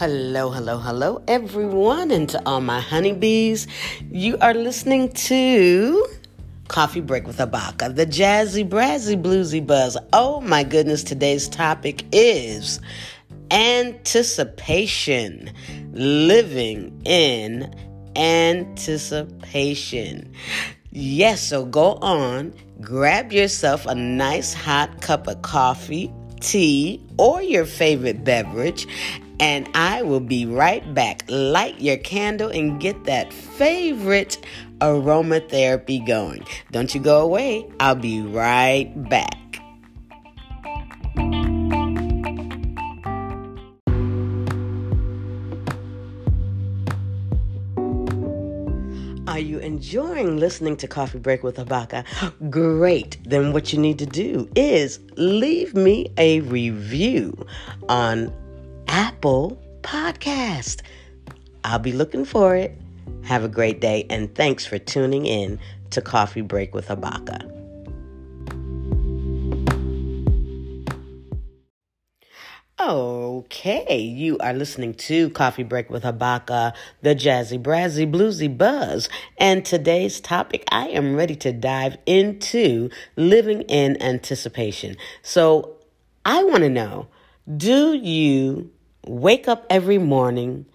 Hello, hello, hello, everyone, and to all my honeybees. You are listening to Coffee Break with Habaka, the jazzy, brazzy, bluesy buzz. Oh my goodness, today's topic is anticipation, living in anticipation. Yes, so go on, grab yourself a nice hot cup of coffee, tea, or your favorite beverage, and I will be right back. Light your candle and get that favorite aromatherapy going. Don't you go away, I'll be right back. Are you enjoying listening to Coffee Break with Habaka? Great. Then what you need to do is leave me a review on Apple Podcast. I'll be looking for it. Have a great day and thanks for tuning in to Coffee Break with Habaka. Okay, you are listening to Coffee Break with Habaka, the jazzy, brazzy, bluesy buzz. And today's topic, I am ready to dive into living in anticipation. So I want to know do you wake up every morning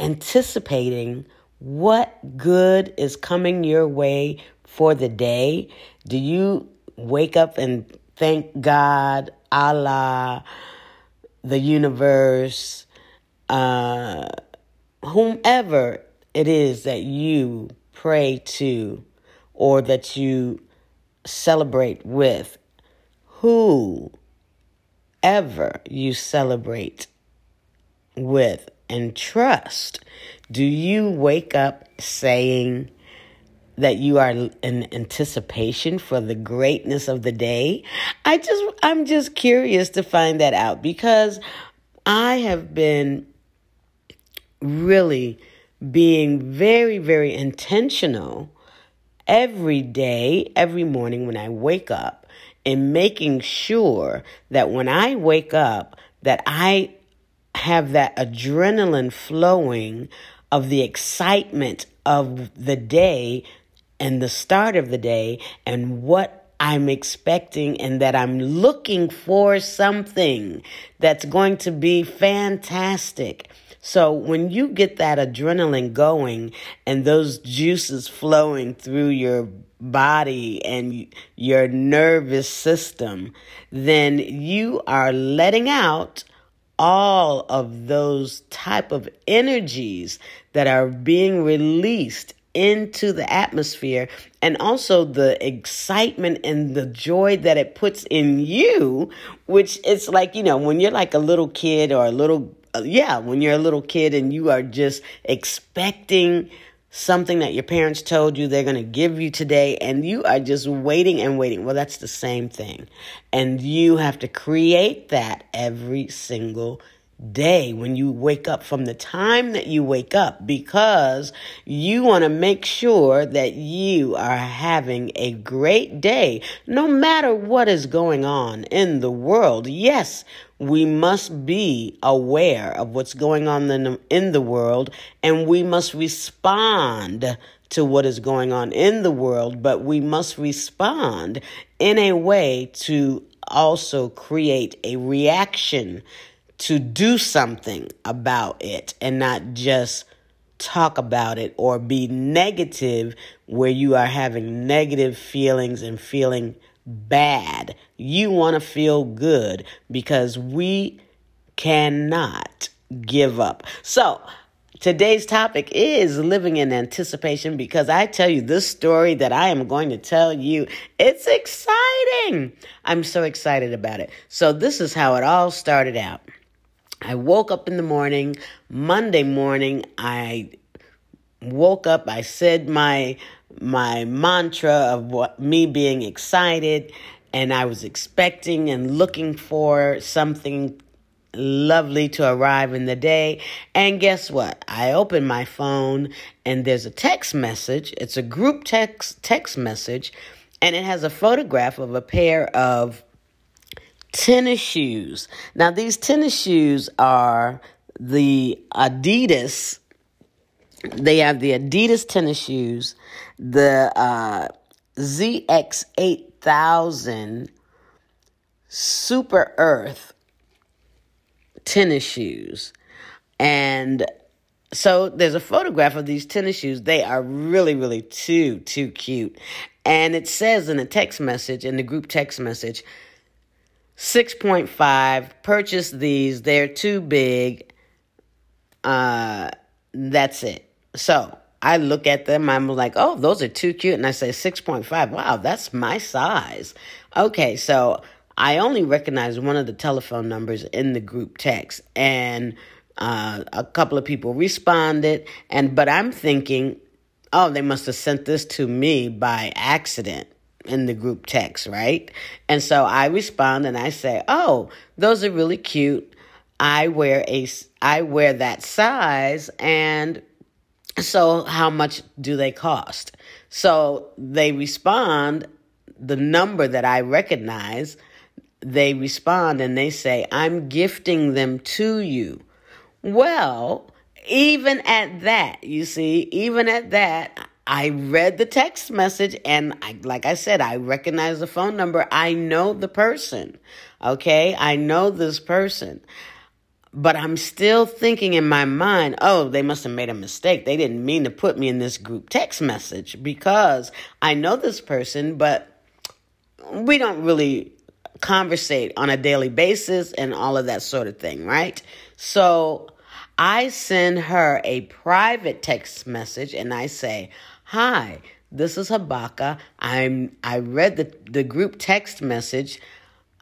anticipating what good is coming your way for the day? Do you wake up and thank God, Allah? the universe, uh, whomever it is that you pray to or that you celebrate with, who ever you celebrate with and trust, do you wake up saying, that you are in anticipation for the greatness of the day. I just, I'm just curious to find that out because I have been really being very, very intentional every day, every morning when I wake up and making sure that when I wake up that I have that adrenaline flowing of the excitement of the day and the start of the day and what I'm expecting and that I'm looking for something that's going to be fantastic. So when you get that adrenaline going and those juices flowing through your body and your nervous system, then you are letting out all of those type of energies that are being released into the atmosphere and also the excitement and the joy that it puts in you, which it's like, you know, when you're like a little kid or a little, yeah, when you're a little kid and you are just expecting something that your parents told you they're going to give you today and you are just waiting and waiting. Well, that's the same thing. And you have to create that every single day when you wake up from the time that you wake up because you want to make sure that you are having a great day no matter what is going on in the world. Yes, we must be aware of what's going on in the, world and we must respond to what is going on in the world, but we must respond in a way to also create a reaction to do something about it and not just talk about it or be negative where you are having negative feelings and feeling bad. You want to feel good because we cannot give up. So, today's topic is living in anticipation because I tell you this story that I am going to tell you, it's exciting. I'm so excited about it. So, this is how it all started out. I woke up in the morning, Monday morning, I woke up, I said my my mantra of what me being excited and I was expecting and looking for something lovely to arrive in the day. And guess what? I open my phone and there's a text message. It's a group text text message and it has a photograph of a pair of tennis shoes. Now, these tennis shoes are the Adidas. They have the Adidas tennis shoes, the uh, ZX8000 Super Earth tennis shoes. And so there's a photograph of these tennis shoes. They are really, really too, too cute. And it says in the text message, in the group text message, 6.5, purchase these. They're too big. Uh, that's it. So I look at them. I'm like, oh, those are too cute. And I say 6.5. Wow, that's my size. Okay, so I only recognize one of the telephone numbers in the group text. And uh, a couple of people responded. And but I'm thinking, oh, they must have sent this to me by accident in the group text, right? And so I respond and I say, "Oh, those are really cute. I wear a I wear that size and so how much do they cost?" So they respond the number that I recognize, they respond and they say, "I'm gifting them to you." Well, even at that, you see, even at that, I read the text message and I, like I said, I recognize the phone number. I know the person. Okay. I know this person. But I'm still thinking in my mind, oh, they must have made a mistake. They didn't mean to put me in this group text message because I know this person, but we don't really conversate on a daily basis and all of that sort of thing, right? So I send her a private text message and I say, Hi, this is Habaka. I'm I read the, the group text message,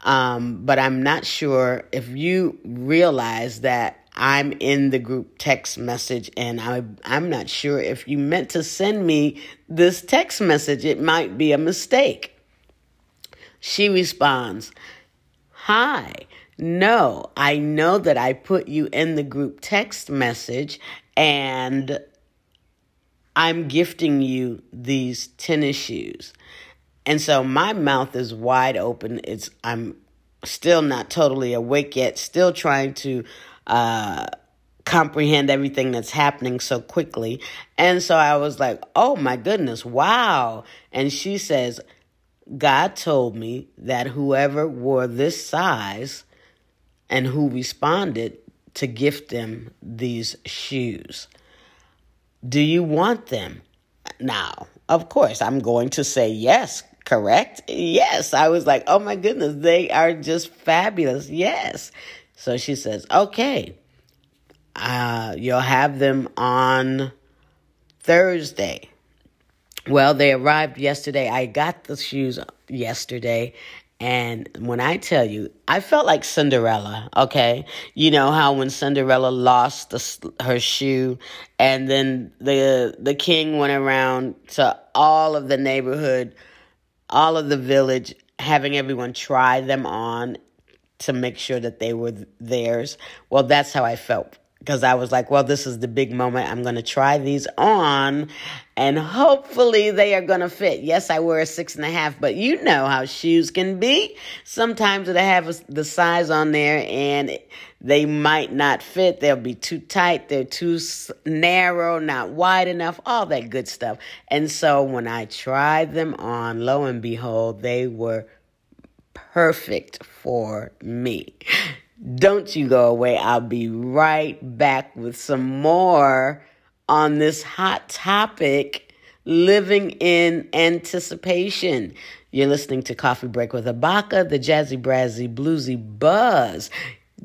um, but I'm not sure if you realize that I'm in the group text message and I I'm not sure if you meant to send me this text message. It might be a mistake. She responds, Hi. No, I know that I put you in the group text message and I'm gifting you these tennis shoes. And so my mouth is wide open. It's I'm still not totally awake yet, still trying to uh, comprehend everything that's happening so quickly. And so I was like, "Oh my goodness, wow." And she says, "God told me that whoever wore this size and who responded to gift them these shoes." Do you want them? Now, of course, I'm going to say yes, correct? Yes. I was like, oh my goodness, they are just fabulous. Yes. So she says, okay, uh, you'll have them on Thursday. Well, they arrived yesterday. I got the shoes yesterday and when I tell you, I felt like Cinderella, okay? You know how when Cinderella lost the, her shoe and then the the king went around to all of the neighborhood, all of the village having everyone try them on to make sure that they were theirs. Well, that's how I felt because I was like, well, this is the big moment. I'm going to try these on and hopefully they are going to fit. Yes, I wear a six and a half, but you know how shoes can be. Sometimes they have the size on there and they might not fit. They'll be too tight. They're too narrow, not wide enough, all that good stuff. And so when I tried them on, lo and behold, they were perfect for me. Don't you go away. I'll be right back with some more on this hot topic living in anticipation. You're listening to Coffee Break with Habaka, the jazzy, brazzy, bluesy buzz.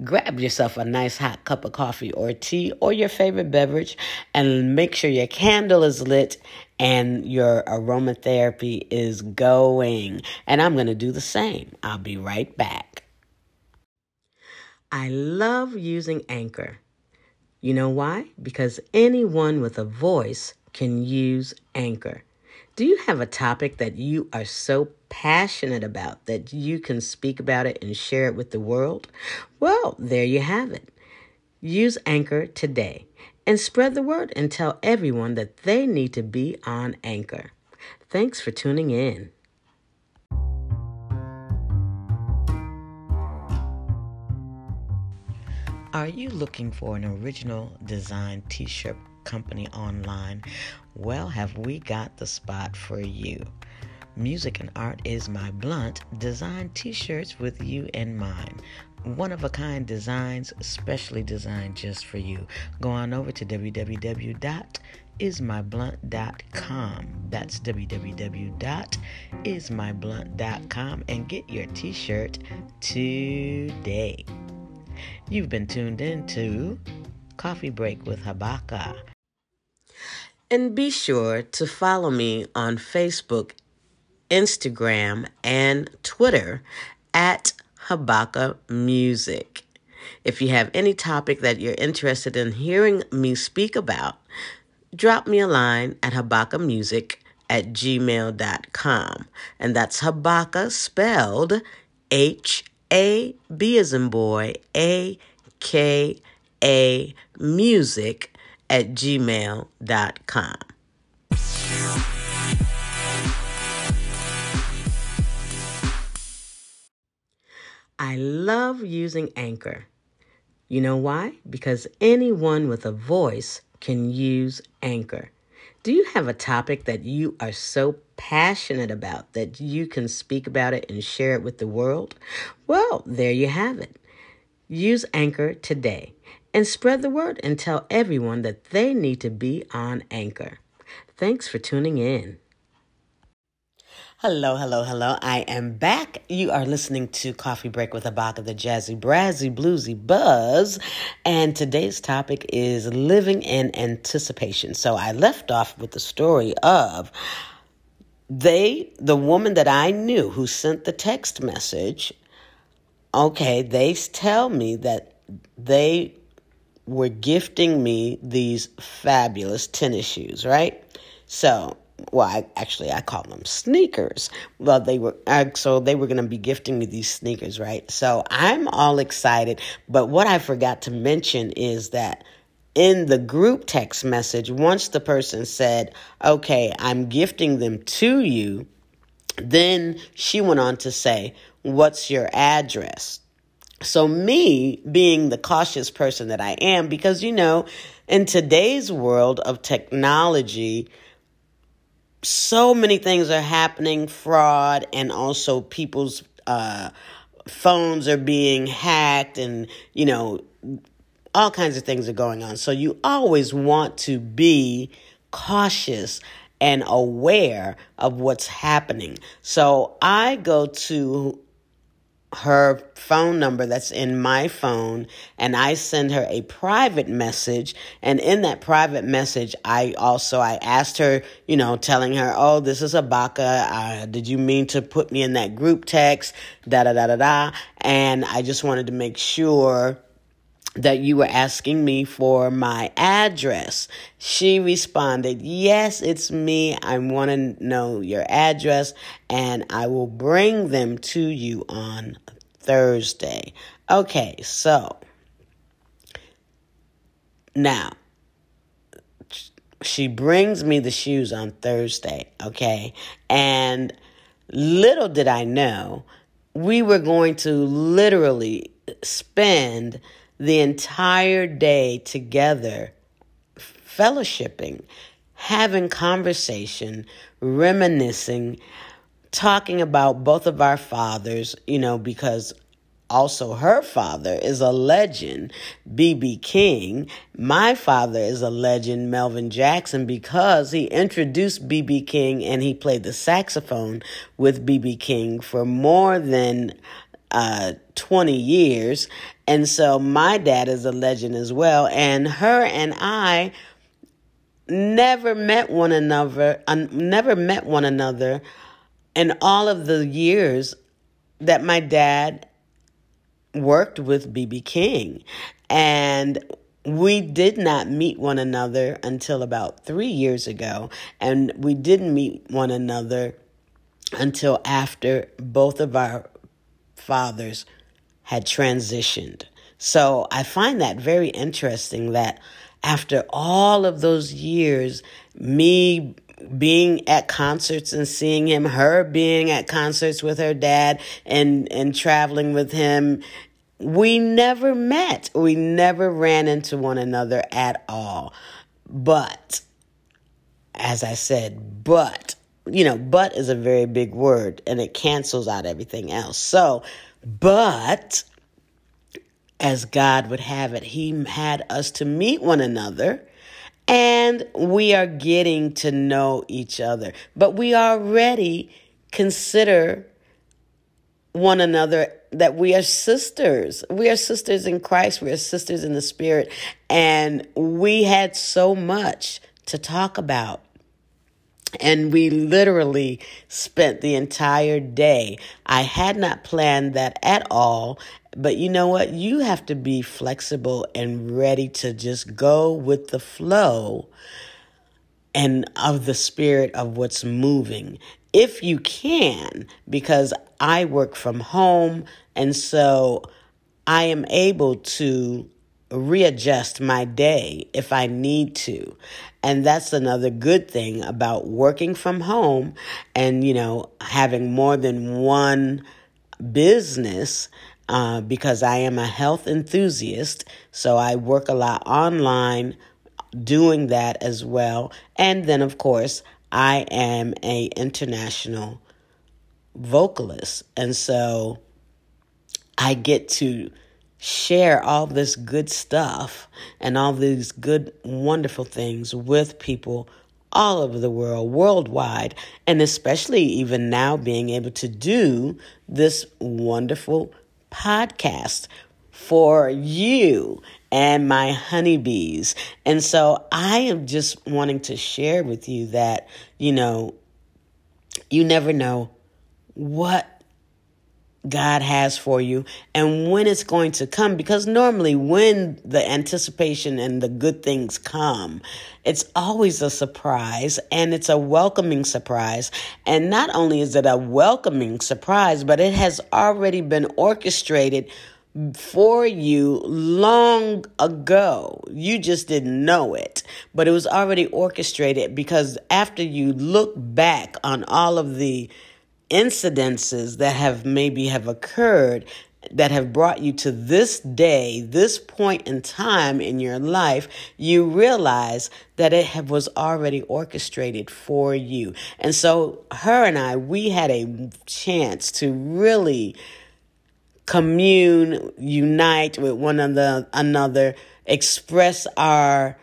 Grab yourself a nice hot cup of coffee or tea or your favorite beverage and make sure your candle is lit and your aromatherapy is going. And I'm going to do the same. I'll be right back. I love using Anchor. You know why? Because anyone with a voice can use Anchor. Do you have a topic that you are so passionate about that you can speak about it and share it with the world? Well, there you have it. Use Anchor today and spread the word and tell everyone that they need to be on Anchor. Thanks for tuning in. Are you looking for an original design t shirt company online? Well, have we got the spot for you? Music and Art is My Blunt design t shirts with you in mind. One of a kind designs, specially designed just for you. Go on over to www.ismyblunt.com. That's www.ismyblunt.com and get your t shirt today. You've been tuned in to Coffee Break with Habaka. And be sure to follow me on Facebook, Instagram, and Twitter at Habaka Music. If you have any topic that you're interested in hearing me speak about, drop me a line at habakamusic at gmail.com. And that's Habaka spelled H a B as in boy, A K A music at gmail.com. I love using Anchor. You know why? Because anyone with a voice can use Anchor. Do you have a topic that you are so passionate about that you can speak about it and share it with the world? Well, there you have it. Use Anchor today and spread the word and tell everyone that they need to be on Anchor. Thanks for tuning in. Hello, hello, hello. I am back. You are listening to Coffee Break with Habaka, the jazzy, brazzy, bluesy buzz. And today's topic is living in anticipation. So I left off with the story of they, the woman that I knew who sent the text message, okay, they tell me that they were gifting me these fabulous tennis shoes, right? So well, I, actually, I call them sneakers. Well, they were, so they were going to be gifting me these sneakers, right? So I'm all excited. But what I forgot to mention is that in the group text message, once the person said, okay, I'm gifting them to you, then she went on to say, what's your address? So, me being the cautious person that I am, because you know, in today's world of technology, so many things are happening fraud and also people's uh, phones are being hacked and you know all kinds of things are going on. So you always want to be cautious and aware of what's happening. So i go to her phone number that's in my phone and I send her a private message. And in that private message I also I asked her you know telling her oh this is Habaka uh, did you mean to put me in that group text? Da da da da da. And I just wanted to make sure that you were asking me for my address. She responded, Yes, it's me. I want to know your address and I will bring them to you on Thursday. Okay, so now she brings me the shoes on Thursday, okay? And little did I know, we were going to literally spend the entire day together fellowshipping, having conversation, reminiscing, talking about both of our fathers, you know, because also her father is a legend, B.B. King. My father is a legend, Melvin Jackson, because he introduced B.B. King and he played the saxophone with B.B. King for more than uh, 20 years. And so my dad is a legend as well. And her and I never met one another, never met one another in all of the years that my dad worked with BB King. And we did not meet one another until about three years ago. And we didn't meet one another until after both of our fathers had transitioned. So I find that very interesting that after all of those years, me being at concerts and seeing him, her being at concerts with her dad and, and traveling with him, we never met. We never ran into one another at all. But, as I said, but, you know, but is a very big word and it cancels out everything else. So, but, as God would have it, He had us to meet one another and we are getting to know each other. But we already consider one another that we are sisters. We are sisters in Christ. We are sisters in the Spirit. And we had so much to talk about. And we literally spent the entire day. I had not planned that at all. But you know what? You have to be flexible and ready to just go with the flow and of the spirit of what's moving if you can, because I work from home and so I am able to readjust my day if I need to. And that's another good thing about working from home and, you know, having more than one business. Uh, because I am a health enthusiast, so I work a lot online doing that as well. And then, of course, I am a international vocalist. And so I get to share all this good stuff and all these good, wonderful things with people all over the world, worldwide, and especially even now being able to do this wonderful podcast for you and my honeybees. And so I am just wanting to share with you that, you know, you never know what God has for you and when it's going to come. Because normally, when the anticipation and the good things come, it's always a surprise and it's a welcoming surprise. And not only is it a welcoming surprise, but it has already been orchestrated for you long ago. You just didn't know it, but it was already orchestrated because after you look back on all of the incidences that have maybe have occurred that have brought you to this day, this point in time in your life, you realize that it have, was already orchestrated for you. And so her and I, we had a chance to really commune, unite with one another, express our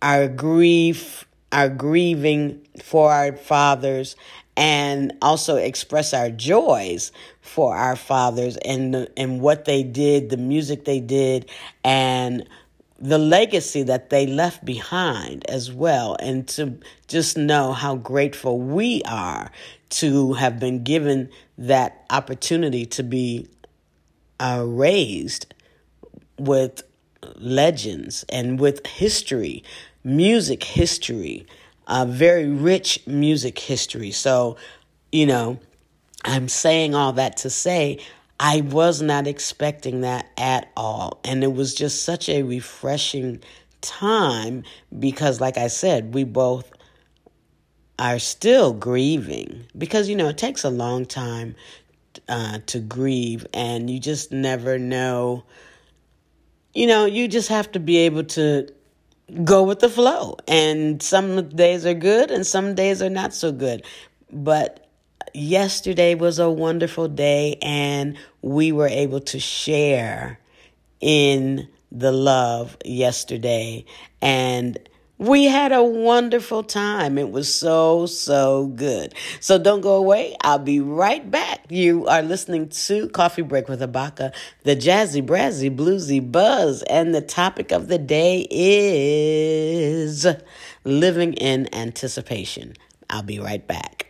our grief, our grieving for our fathers, and also express our joys for our fathers and and what they did, the music they did, and the legacy that they left behind as well, and to just know how grateful we are to have been given that opportunity to be are raised with legends and with history, music history, a very rich music history. So, you know, I'm saying all that to say I was not expecting that at all. And it was just such a refreshing time because, like I said, we both are still grieving because, you know, it takes a long time uh, to grieve, and you just never know. You know, you just have to be able to go with the flow. And some days are good, and some days are not so good. But yesterday was a wonderful day, and we were able to share in the love yesterday. And we had a wonderful time. It was so, so good. So don't go away. I'll be right back. You are listening to Coffee Break with Habaka, the jazzy, brazzy, bluesy buzz. And the topic of the day is living in anticipation. I'll be right back.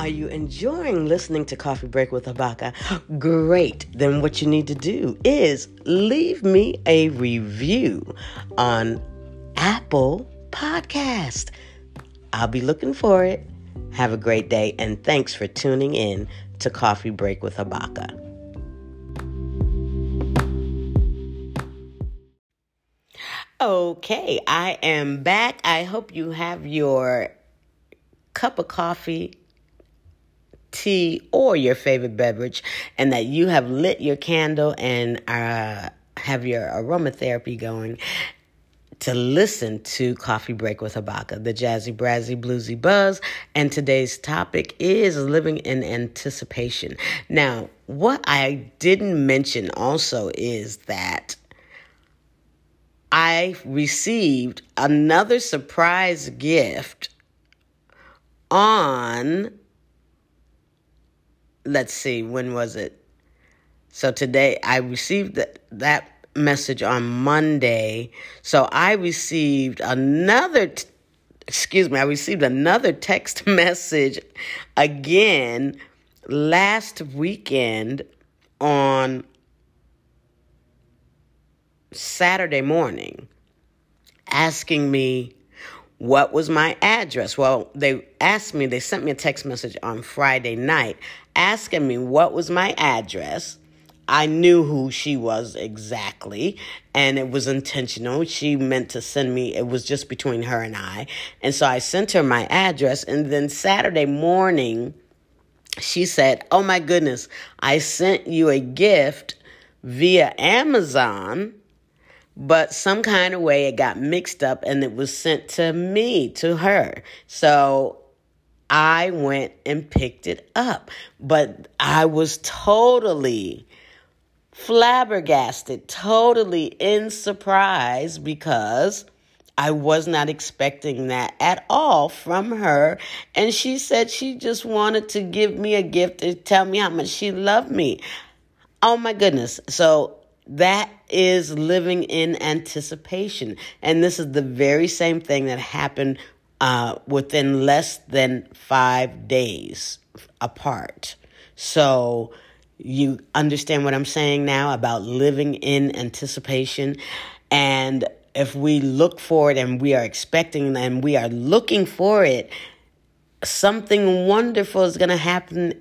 Are you enjoying listening to Coffee Break with Habaka? Great. Then what you need to do is leave me a review on Apple Podcast. I'll be looking for it. Have a great day and thanks for tuning in to Coffee Break with Habaka. Okay, I am back. I hope you have your cup of coffee tea, or your favorite beverage, and that you have lit your candle and uh, have your aromatherapy going to listen to Coffee Break with Habaka, the jazzy, brazzy, bluesy buzz. And today's topic is living in anticipation. Now, what I didn't mention also is that I received another surprise gift on, let's see, when was it? So today I received that, that message on Monday. So I received another, t- excuse me, I received another text message again last weekend on Saturday morning asking me what was my address. Well, they asked me, they sent me a text message on Friday night asking me what was my address. I knew who she was exactly, and it was intentional. She meant to send me, it was just between her and I. And so I sent her my address, and then Saturday morning, she said, Oh my goodness, I sent you a gift via Amazon but some kind of way it got mixed up and it was sent to me, to her. So I went and picked it up. But I was totally flabbergasted, totally in surprise because I was not expecting that at all from her. And she said she just wanted to give me a gift to tell me how much she loved me. Oh my goodness. So that is living in anticipation. And this is the very same thing that happened uh, within less than five days apart. So you understand what I'm saying now about living in anticipation. And if we look for it and we are expecting and we are looking for it, something wonderful is going to happen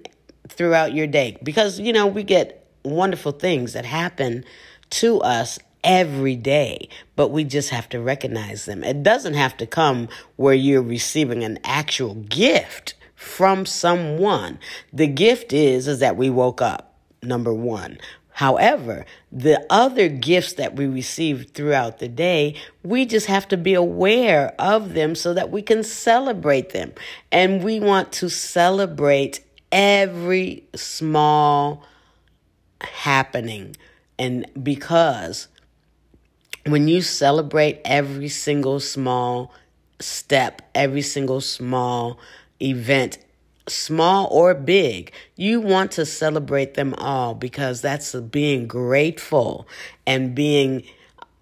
throughout your day because, you know, we get wonderful things that happen to us every day, but we just have to recognize them. It doesn't have to come where you're receiving an actual gift from someone. The gift is is that we woke up. Number 1. However, the other gifts that we receive throughout the day, we just have to be aware of them so that we can celebrate them. And we want to celebrate every small happening. And because when you celebrate every single small step, every single small event, small or big, you want to celebrate them all because that's being grateful and being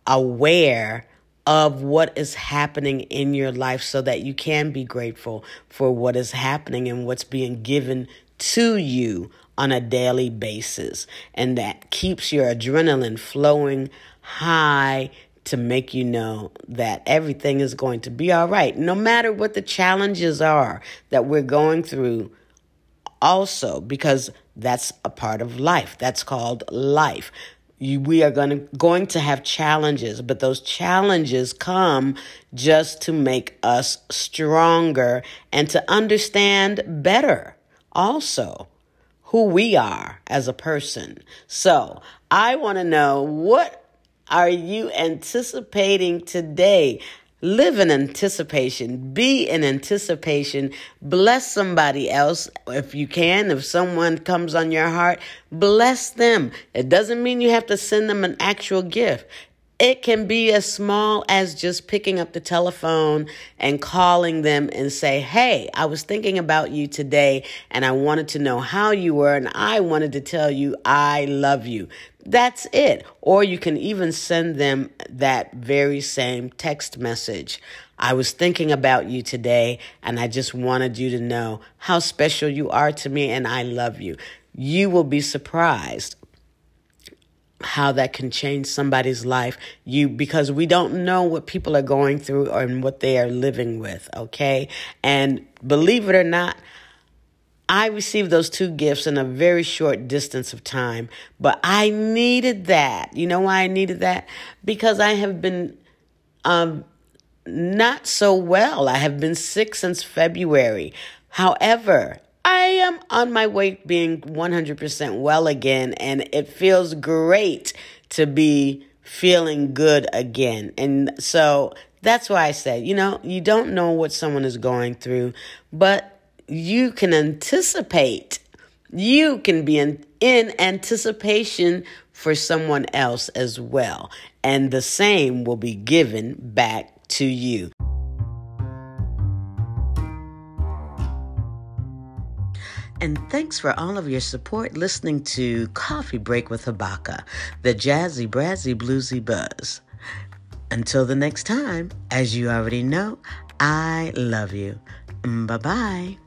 aware of what is happening in your life so that you can be grateful for what is happening and what's being given to you on a daily basis. And that keeps your adrenaline flowing high to make you know that everything is going to be all right, no matter what the challenges are that we're going through, also, because that's a part of life. That's called life. You, we are going to, going to have challenges, but those challenges come just to make us stronger and to understand better also who we are as a person. So I want to know what are you anticipating today? Live in anticipation. Be in anticipation. Bless somebody else if you can. If someone comes on your heart, bless them. It doesn't mean you have to send them an actual gift. It can be as small as just picking up the telephone and calling them and say, Hey, I was thinking about you today and I wanted to know how you were and I wanted to tell you I love you. That's it. Or you can even send them that very same text message. I was thinking about you today and I just wanted you to know how special you are to me and I love you. You will be surprised how that can change somebody's life you because we don't know what people are going through and what they are living with okay and believe it or not I received those two gifts in a very short distance of time, but I needed that. You know why I needed that? Because I have been um, not so well. I have been sick since February. However, I am on my way being 100% well again, and it feels great to be feeling good again. And so that's why I said, you know, you don't know what someone is going through, but you can anticipate. You can be in, in anticipation for someone else as well. And the same will be given back to you. And thanks for all of your support listening to Coffee Break with Habaka, the jazzy, brazzy, bluesy buzz. Until the next time, as you already know, I love you. Bye bye.